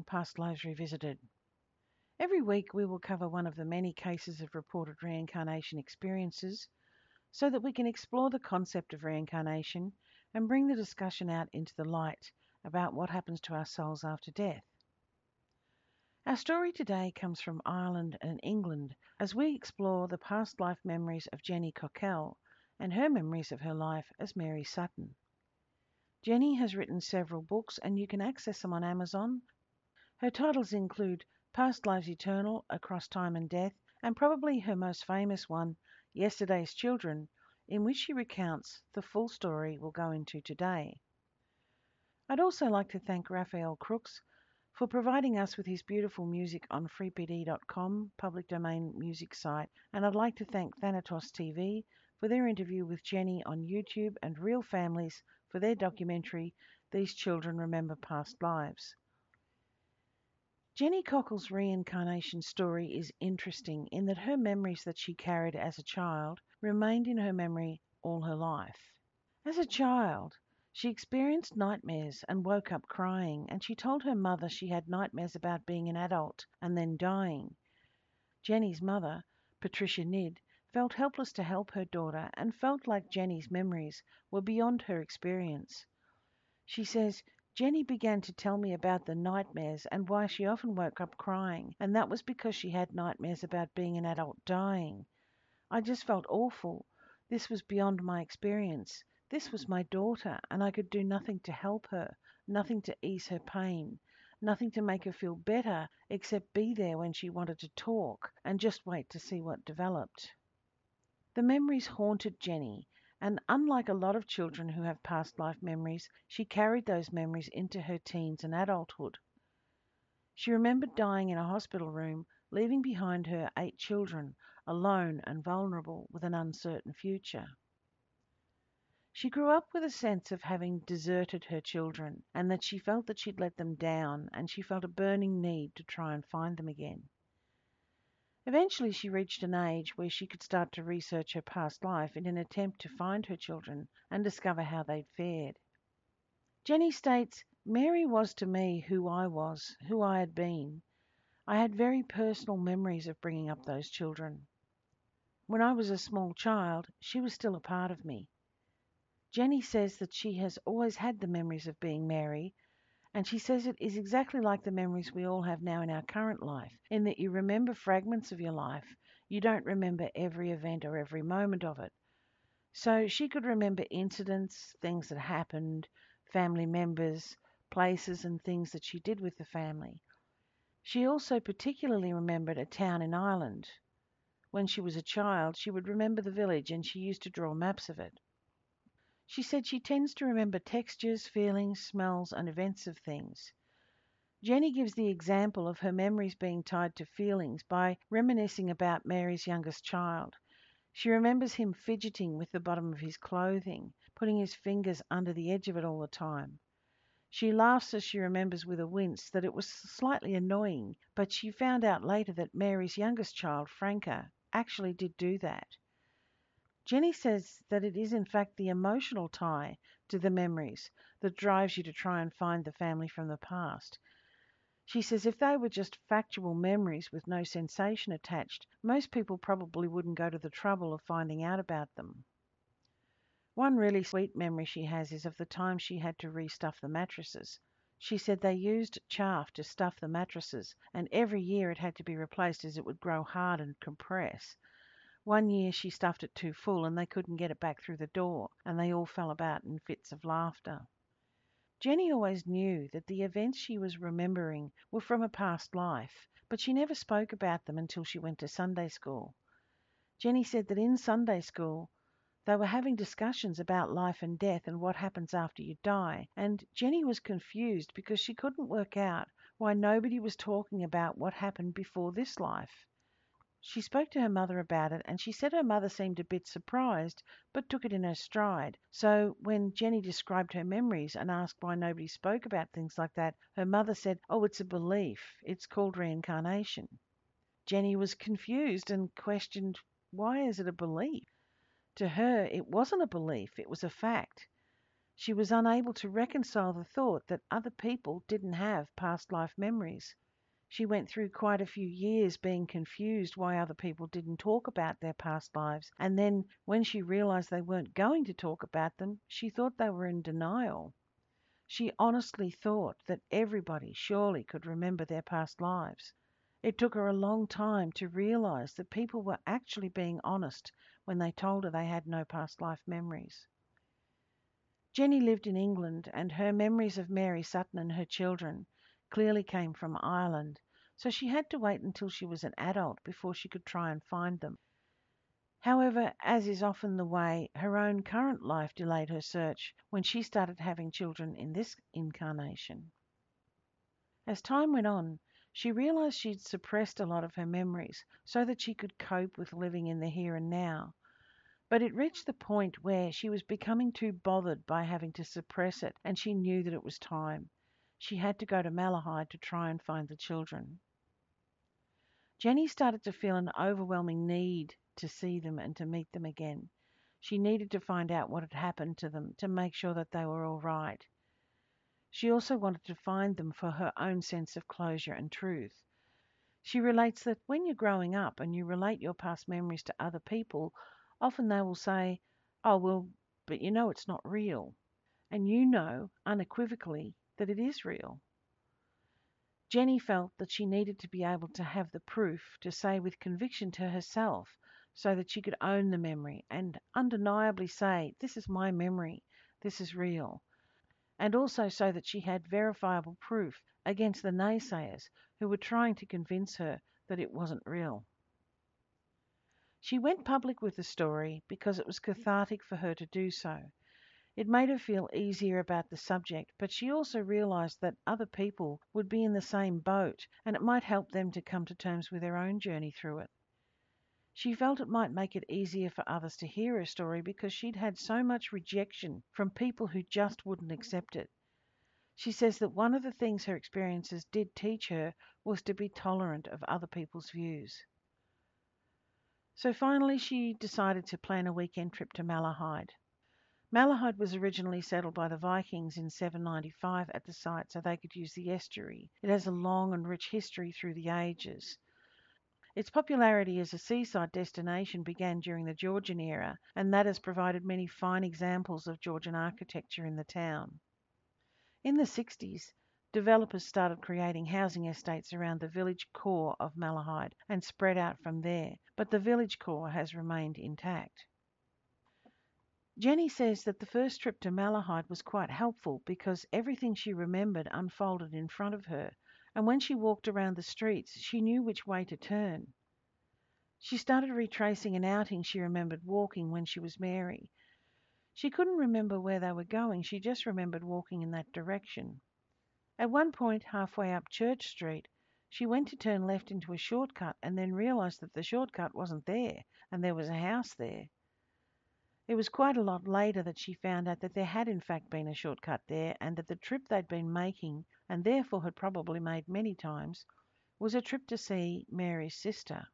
Past Lives Revisited. Every week we will cover one of the many cases of reported reincarnation experiences so that we can explore the concept of reincarnation and bring the discussion out into the light about what happens to our souls after death. Our story today comes from Ireland and England as we explore the past life memories of Jenny Cockell and her memories of her life as Mary Sutton. Jenny has written several books and you can access them on Amazon. Her titles include Past Lives Eternal, Across Time and Death, and probably her most famous one, Yesterday's Children, in which she recounts the full story we'll go into today. I'd also like to thank Rafael Krux for providing us with his beautiful music on freepd.com, public domain music site, and I'd like to thank Thanatos TV for their interview with Jenny on YouTube and Real Families for their documentary These Children Remember Past Lives. Jenny Cockell's reincarnation story is interesting in that her memories that she carried as a child remained in her memory all her life. As a child, she experienced nightmares and woke up crying, and she told her mother she had nightmares about being an adult and then dying. Jenny's mother, Patricia Nidd, felt helpless to help her daughter and felt like Jenny's memories were beyond her experience. She says, Jenny began to tell me about the nightmares and why she often woke up crying, and that was because she had nightmares about being an adult dying. I just felt awful. This was beyond my experience. This was my daughter, and I could do nothing to help her, nothing to ease her pain, nothing to make her feel better except be there when she wanted to talk and just wait to see what developed. The memories haunted Jenny, and unlike a lot of children who have past life memories, she carried those memories into her teens and adulthood. She remembered dying in a hospital room, leaving behind her eight children, alone and vulnerable, with an uncertain future. She grew up with a sense of having deserted her children, and that she felt that she'd let them down, and she felt a burning need to try and find them again. Eventually she reached an age where she could start to research her past life in an attempt to find her children and discover how they'd fared. Jenny states, Mary was to me who I was, who I had been. I had very personal memories of bringing up those children. When I was a small child, she was still a part of me. Jenny says that she has always had the memories of being Mary, and she says it is exactly like the memories we all have now in our current life, in that you remember fragments of your life, you don't remember every event or every moment of it. So she could remember incidents, things that happened, family members, places, and things that she did with the family. She also particularly remembered a town in Ireland. When she was a child, she would remember the village and she used to draw maps of it. She said she tends to remember textures, feelings, smells, and events of things. Jenny gives the example of her memories being tied to feelings by reminiscing about Mary's youngest child. She remembers him fidgeting with the bottom of his clothing, putting his fingers under the edge of it all the time. She laughs as she remembers with a wince that it was slightly annoying, but she found out later that Mary's youngest child, Franca, actually did do that. Jenny says that it is in fact the emotional tie to the memories that drives you to try and find the family from the past. She says if they were just factual memories with no sensation attached, most people probably wouldn't go to the trouble of finding out about them. One really sweet memory she has is of the time she had to restuff the mattresses. She said they used chaff to stuff the mattresses, and every year it had to be replaced as it would grow hard and compress. One year she stuffed it too full and they couldn't get it back through the door, and they all fell about in fits of laughter. Jenny always knew that the events she was remembering were from a past life, but she never spoke about them until she went to Sunday school. Jenny said that in Sunday school they were having discussions about life and death and what happens after you die, and Jenny was confused because she couldn't work out why nobody was talking about what happened before this life. She spoke to her mother about it, and she said her mother seemed a bit surprised, but took it in her stride. So when Jenny described her memories and asked why nobody spoke about things like that, her mother said, Oh, it's a belief. It's called reincarnation. Jenny was confused and questioned, Why is it a belief? To her, it wasn't a belief, it was a fact. She was unable to reconcile the thought that other people didn't have past life memories. She went through quite a few years being confused why other people didn't talk about their past lives, and then when she realized they weren't going to talk about them, she thought they were in denial. She honestly thought that everybody surely could remember their past lives. It took her a long time to realize that people were actually being honest when they told her they had no past life memories. Jenny lived in England, and her memories of Mary Sutton and her children clearly came from Ireland, so she had to wait until she was an adult before she could try and find them. However, as is often the way, her own current life delayed her search when she started having children in this incarnation. As time went on, she realised she'd suppressed a lot of her memories so that she could cope with living in the here and now. But it reached the point where she was becoming too bothered by having to suppress it, and she knew that it was time. She had to go to Malahide to try and find the children. Jenny started to feel an overwhelming need to see them and to meet them again. She needed to find out what had happened to them to make sure that they were all right. She also wanted to find them for her own sense of closure and truth. She relates that when you're growing up and you relate your past memories to other people, often they will say, Oh, well, but you know it's not real. And you know unequivocally that it is real. Jenny felt that she needed to be able to have the proof to say with conviction to herself so that she could own the memory and undeniably say, This is my memory, this is real. And also so that she had verifiable proof against the naysayers who were trying to convince her that it wasn't real. She went public with the story because it was cathartic for her to do so. It made her feel easier about the subject, but she also realised that other people would be in the same boat and it might help them to come to terms with their own journey through it. She felt it might make it easier for others to hear her story because she'd had so much rejection from people who just wouldn't accept it. She says that one of the things her experiences did teach her was to be tolerant of other people's views. So finally, she decided to plan a weekend trip to Malahide. Malahide was originally settled by the Vikings in 795 at the site so they could use the estuary. It has a long and rich history through the ages. Its popularity as a seaside destination began during the Georgian era, and that has provided many fine examples of Georgian architecture in the town. In the 60s, developers started creating housing estates around the village core of Malahide and spread out from there, but the village core has remained intact. Jenny says that the first trip to Malahide was quite helpful because everything she remembered unfolded in front of her, and when she walked around the streets, she knew which way to turn. She started retracing an outing she remembered walking when she was Mary. She couldn't remember where they were going, she just remembered walking in that direction. At one point, halfway up Church Street, she went to turn left into a shortcut and then realised that the shortcut wasn't there and there was a house there. It was quite a lot later that she found out that there had in fact been a shortcut there and that the trip they'd been making, and therefore had probably made many times, was a trip to see Mary's sister.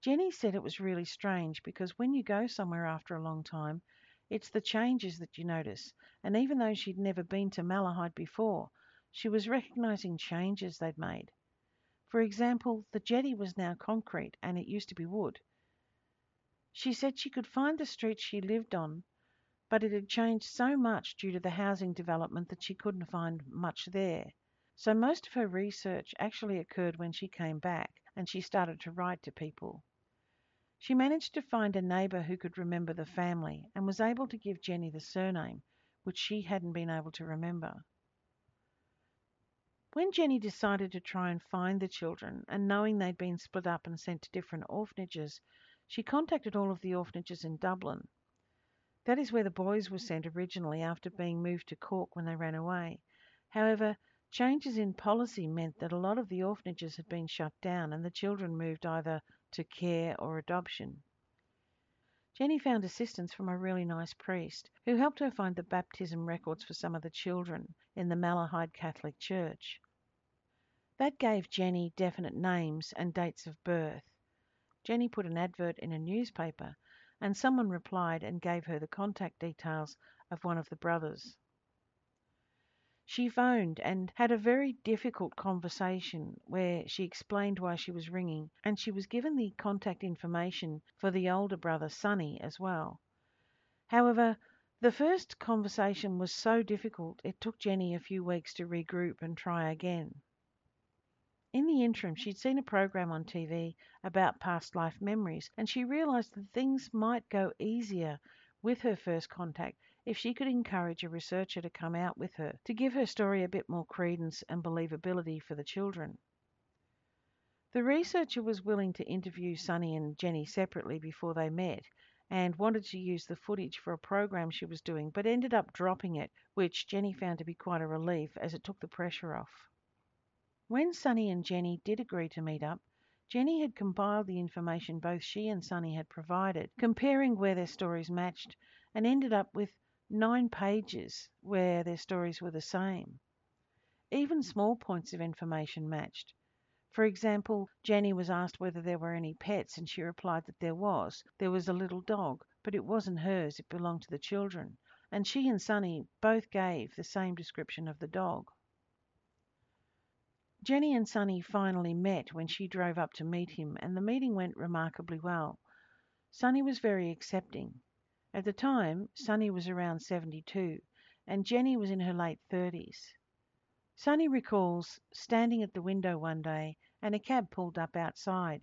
Jenny said it was really strange because when you go somewhere after a long time, it's the changes that you notice, and even though she'd never been to Malahide before, she was recognising changes they'd made. For example, the jetty was now concrete and it used to be wood. She said she could find the street she lived on, but it had changed so much due to the housing development that she couldn't find much there. So most of her research actually occurred when she came back and she started to write to people. She managed to find a neighbour who could remember the family and was able to give Jenny the surname, which she hadn't been able to remember. When Jenny decided to try and find the children, and knowing they'd been split up and sent to different orphanages, she contacted all of the orphanages in Dublin. That is where the boys were sent originally after being moved to Cork when they ran away. However, changes in policy meant that a lot of the orphanages had been shut down and the children moved either to care or adoption. Jenny found assistance from a really nice priest who helped her find the baptism records for some of the children in the Malahide Catholic Church. That gave Jenny definite names and dates of birth. Jenny put an advert in a newspaper, and someone replied and gave her the contact details of one of the brothers. She phoned and had a very difficult conversation where she explained why she was ringing and she was given the contact information for the older brother, Sonny, as well. However, the first conversation was so difficult it took Jenny a few weeks to regroup and try again. In the interim, she'd seen a program on TV about past life memories and she realised that things might go easier with her first contact if she could encourage a researcher to come out with her to give her story a bit more credence and believability for the children. The researcher was willing to interview Sonny and Jenny separately before they met and wanted to use the footage for a program she was doing, but ended up dropping it, which Jenny found to be quite a relief as it took the pressure off. When Sonny and Jenny did agree to meet up, Jenny had compiled the information both she and Sonny had provided, comparing where their stories matched, and ended up with nine pages where their stories were the same. Even small points of information matched. For example, Jenny was asked whether there were any pets, and she replied that there was. There was a little dog, but it wasn't hers, it belonged to the children. And she and Sonny both gave the same description of the dog. Jenny and Sonny finally met when she drove up to meet him, and the meeting went remarkably well. Sonny was very accepting. At the time, Sonny was around 72 and Jenny was in her late 30s. Sonny recalls standing at the window one day and a cab pulled up outside.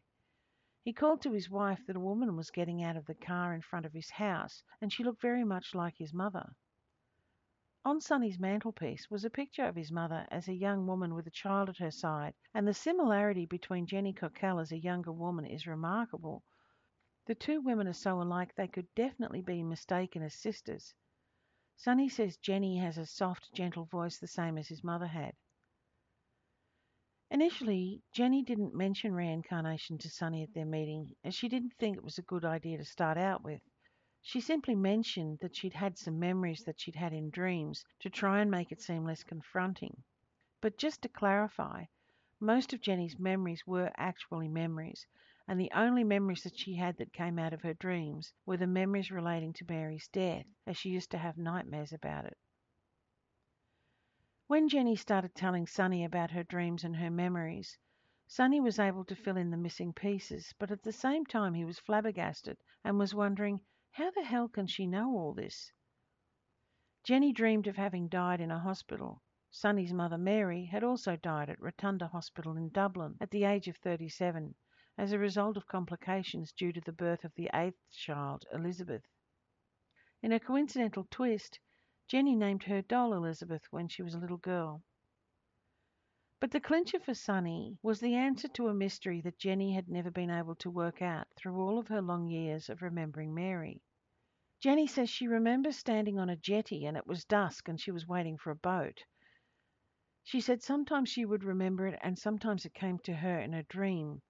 He called to his wife that a woman was getting out of the car in front of his house and she looked very much like his mother. On Sonny's mantelpiece was a picture of his mother as a young woman with a child at her side, and the similarity between Jenny Cockell as a younger woman is remarkable the two women are so alike they could definitely be mistaken as sisters. Sonny says Jenny has a soft, gentle voice the same as his mother had. Initially, Jenny didn't mention reincarnation to Sonny at their meeting as she didn't think it was a good idea to start out with. She simply mentioned that she'd had some memories that she'd had in dreams to try and make it seem less confronting. But just to clarify, most of Jenny's memories were actually memories, and the only memories that she had that came out of her dreams were the memories relating to Mary's death, as she used to have nightmares about it. When Jenny started telling Sonny about her dreams and her memories, Sonny was able to fill in the missing pieces, but at the same time he was flabbergasted and was wondering, how the hell can she know all this? Jenny dreamed of having died in a hospital. Sonny's mother, Mary, had also died at Rotunda Hospital in Dublin at the age of 37 as a result of complications due to the birth of the eighth child, Elizabeth. In a coincidental twist, Jenny named her doll Elizabeth when she was a little girl. But the clincher for Sonny was the answer to a mystery that Jenny had never been able to work out through all of her long years of remembering Mary. Jenny says she remembers standing on a jetty and it was dusk and she was waiting for a boat. She said sometimes she would remember it and sometimes it came to her in a dream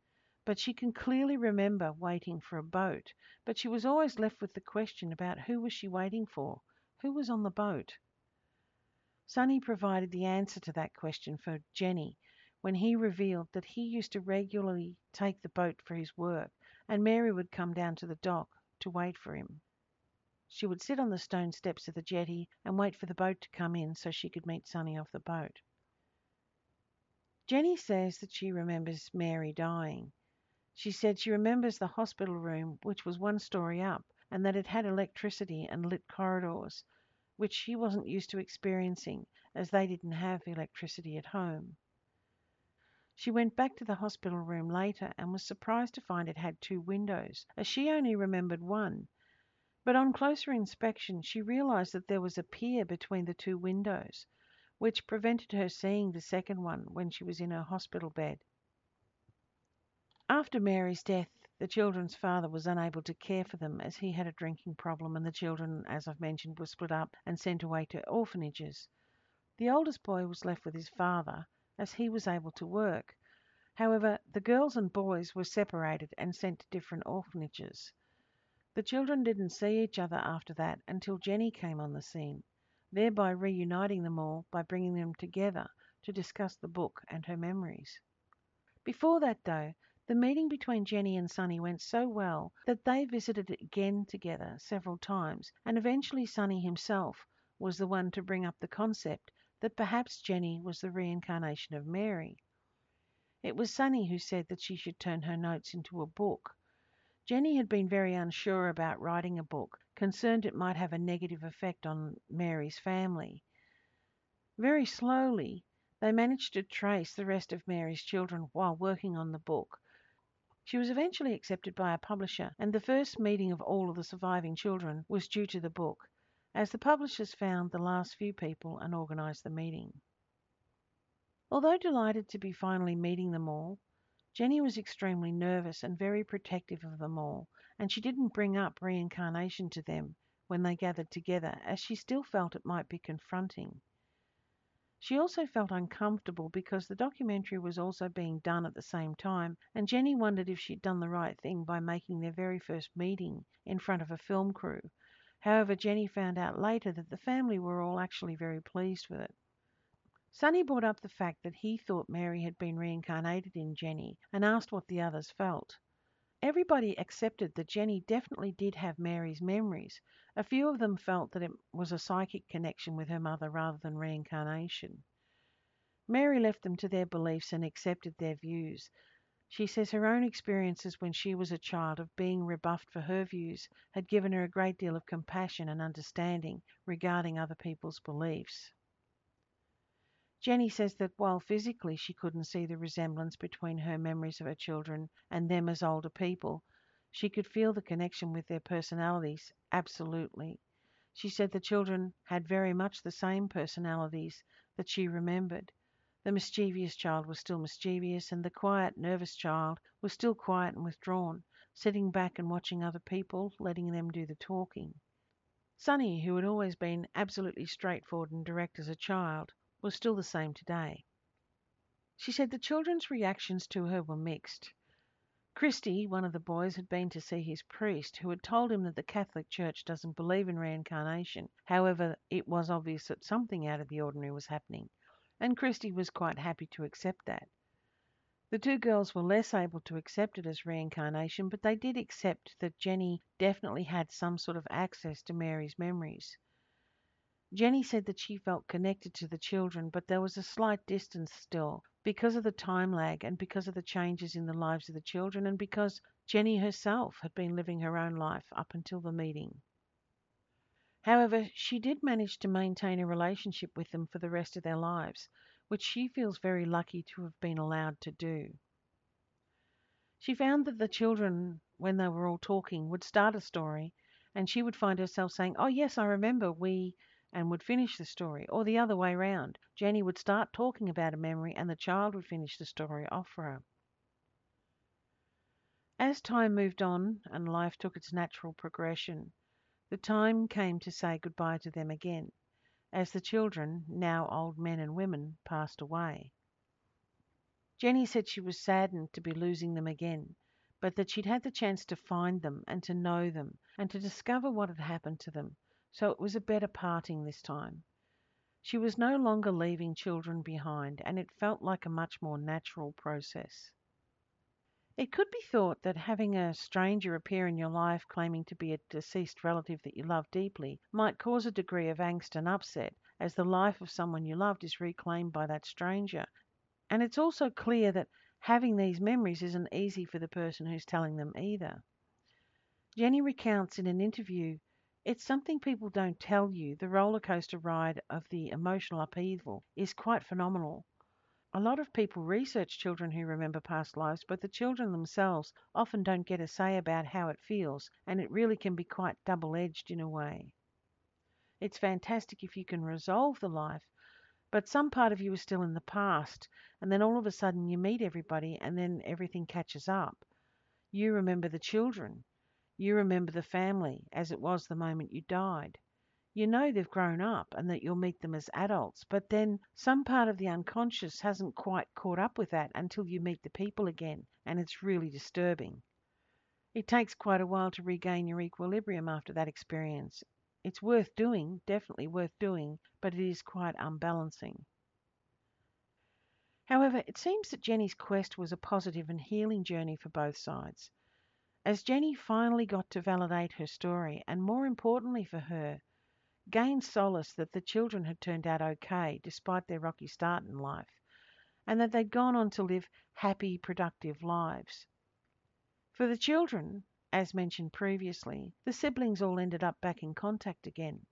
but she can clearly remember waiting for a boat. But she was always left with the question about who was she waiting for? Who was on the boat? Sonny provided the answer to that question for Jenny when he revealed that he used to regularly take the boat for his work and Mary would come down to the dock to wait for him. She would sit on the stone steps of the jetty and wait for the boat to come in so she could meet Sonny off the boat. Jenny says that she remembers Mary dying she said she remembers the hospital room, which was one story up, and that it had electricity and lit corridors, which she wasn't used to experiencing as they didn't have electricity at home. She went back to the hospital room later and was surprised to find it had two windows, as she only remembered one. But on closer inspection, she realised that there was a pier between the two windows, which prevented her seeing the second one when she was in her hospital bed. After Mary's death, the children's father was unable to care for them as he had a drinking problem, and the children, as I've mentioned, were split up and sent away to orphanages. The oldest boy was left with his father as he was able to work. However, the girls and boys were separated and sent to different orphanages. The children didn't see each other after that until Jenny came on the scene, thereby reuniting them all by bringing them together to discuss the book and her memories. Before that, though, The meeting between Jenny and Sonny went so well that they visited again together several times, and eventually Sonny himself was the one to bring up the concept that perhaps Jenny was the reincarnation of Mary. It was Sonny who said that she should turn her notes into a book. Jenny had been very unsure about writing a book, concerned it might have a negative effect on Mary's family. Very slowly, they managed to trace the rest of Mary's children while working on the book. She was eventually accepted by a publisher, and the first meeting of all of the surviving children was due to the book, as the publishers found the last few people and organised the meeting. Although delighted to be finally meeting them all, Jenny was extremely nervous and very protective of them all, and she didn't bring up reincarnation to them when they gathered together, as she still felt it might be confronting. She also felt uncomfortable because the documentary was also being done at the same time, and Jenny wondered if she'd done the right thing by making their very first meeting in front of a film crew. However, Jenny found out later that the family were all actually very pleased with it. Sonny brought up the fact that he thought Mary had been reincarnated in Jenny and asked what the others felt. Everybody accepted that Jenny definitely did have Mary's memories, a few of them felt that it was a psychic connection with her mother rather than reincarnation. Mary left them to their beliefs and accepted their views. She says her own experiences when she was a child of being rebuffed for her views had given her a great deal of compassion and understanding regarding other people's beliefs. Jenny says that while physically she couldn't see the resemblance between her memories of her children and them as older people, she could feel the connection with their personalities, absolutely. She said the children had very much the same personalities that she remembered. The mischievous child was still mischievous, and the quiet, nervous child was still quiet and withdrawn, sitting back and watching other people, letting them do the talking. Sonny, who had always been absolutely straightforward and direct as a child, was still the same today. She said the children's reactions to her were mixed. Christy, one of the boys, had been to see his priest, who had told him that the Catholic Church doesn't believe in reincarnation. However, it was obvious that something out of the ordinary was happening, and Christy was quite happy to accept that. The two girls were less able to accept it as reincarnation, but they did accept that Jenny definitely had some sort of access to Mary's memories. Jenny said that she felt connected to the children, but there was a slight distance still because of the time lag and because of the changes in the lives of the children and because Jenny herself had been living her own life up until the meeting. However, she did manage to maintain a relationship with them for the rest of their lives, which she feels very lucky to have been allowed to do. She found that the children, when they were all talking, would start a story and she would find herself saying, Oh, yes, I remember we and would finish the story, or the other way round. Jenny would start talking about a memory and the child would finish the story off for her. As time moved on and life took its natural progression, the time came to say goodbye to them again, as the children, now old men and women, passed away. Jenny said she was saddened to be losing them again, but that she'd had the chance to find them and to know them and to discover what had happened to them so it was a better parting this time. She was no longer leaving children behind, and it felt like a much more natural process. It could be thought that having a stranger appear in your life claiming to be a deceased relative that you love deeply might cause a degree of angst and upset, as the life of someone you loved is reclaimed by that stranger. And it's also clear that having these memories isn't easy for the person who's telling them either. Jenny recounts in an interview it's something people don't tell you. The roller coaster ride of the emotional upheaval is quite phenomenal. A lot of people research children who remember past lives, but the children themselves often don't get a say about how it feels, and it really can be quite double edged in a way. It's fantastic if you can resolve the life, but some part of you is still in the past, and then all of a sudden you meet everybody, and then everything catches up. You remember the children. You remember the family as it was the moment you died. You know they've grown up and that you'll meet them as adults, but then some part of the unconscious hasn't quite caught up with that until you meet the people again, and it's really disturbing. It takes quite a while to regain your equilibrium after that experience. It's worth doing, definitely worth doing, but it is quite unbalancing. However, it seems that Jenny's quest was a positive and healing journey for both sides. As Jenny finally got to validate her story, and more importantly for her, gained solace that the children had turned out okay despite their rocky start in life, and that they'd gone on to live happy, productive lives. For the children, as mentioned previously, the siblings all ended up back in contact again.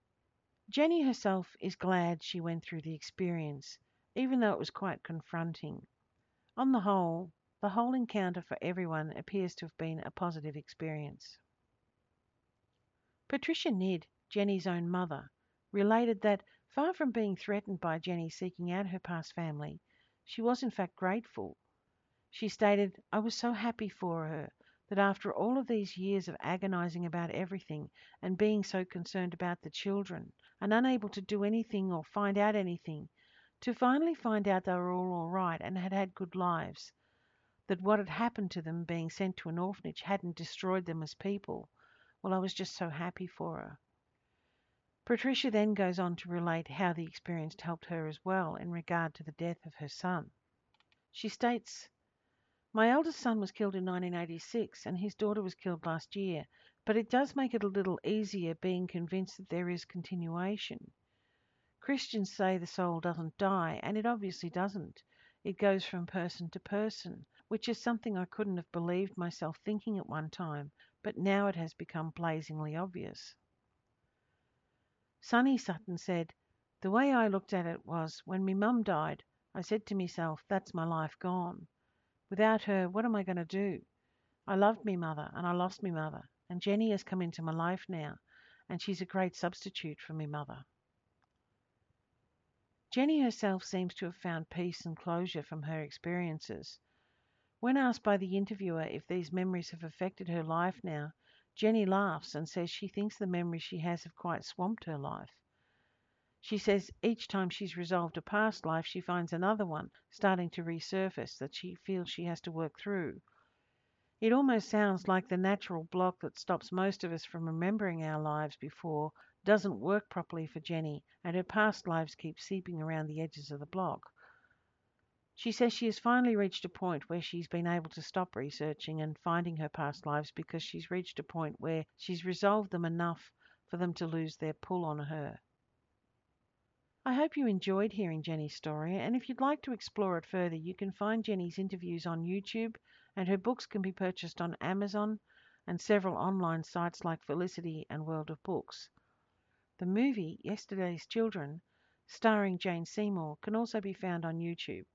Jenny herself is glad she went through the experience even though it was quite confronting. On the whole, the whole encounter for everyone appears to have been a positive experience. Patricia Nidd, Jenny's own mother, related that far from being threatened by Jenny seeking out her past family, she was in fact grateful. She stated, I was so happy for her that after all of these years of agonizing about everything and being so concerned about the children and unable to do anything or find out anything, to finally find out they were all all right and had had good lives, that what had happened to them being sent to an orphanage hadn't destroyed them as people. Well, I was just so happy for her. Patricia then goes on to relate how the experience helped her as well in regard to the death of her son. She states, My eldest son was killed in 1986 and his daughter was killed last year, but it does make it a little easier being convinced that there is continuation. Christians say the soul doesn't die, and it obviously doesn't. It goes from person to person, which is something I couldn't have believed myself thinking at one time, but now it has become blazingly obvious. Sonny Sutton said, The way I looked at it was when me mum died, I said to myself, that's my life gone. Without her, what am I going to do? I loved me mother and I lost me mother, and Jenny has come into my life now, and she's a great substitute for me mother. Jenny herself seems to have found peace and closure from her experiences. When asked by the interviewer if these memories have affected her life now, Jenny laughs and says she thinks the memories she has have quite swamped her life. She says each time she's resolved a past life, she finds another one starting to resurface that she feels she has to work through. It almost sounds like the natural block that stops most of us from remembering our lives before doesn't work properly for Jenny, and her past lives keep seeping around the edges of the block. She says she has finally reached a point where she's been able to stop researching and finding her past lives because she's reached a point where she's resolved them enough for them to lose their pull on her. I hope you enjoyed hearing Jenny's story, and if you'd like to explore it further, you can find Jenny's interviews on YouTube, and her books can be purchased on Amazon and several online sites like Felicity and World of Books. The movie Yesterday's Children, starring Jane Seymour, can also be found on YouTube.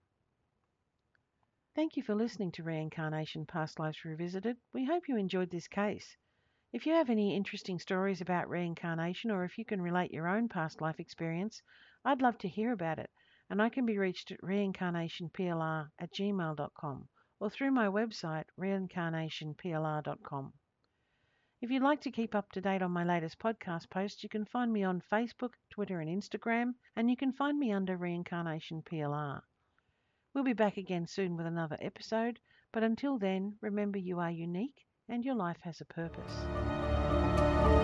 Thank you for listening to Reincarnation Past Lives Revisited. We hope you enjoyed this case. If you have any interesting stories about reincarnation or if you can relate your own past life experience, I'd love to hear about it, and I can be reached at reincarnationplr at gmail.com or through my website reincarnationplr.com. If you'd like to keep up to date on my latest podcast posts, you can find me on Facebook, Twitter, and Instagram, and you can find me under Reincarnation PLR. We'll be back again soon with another episode, but until then, remember you are unique and your life has a purpose.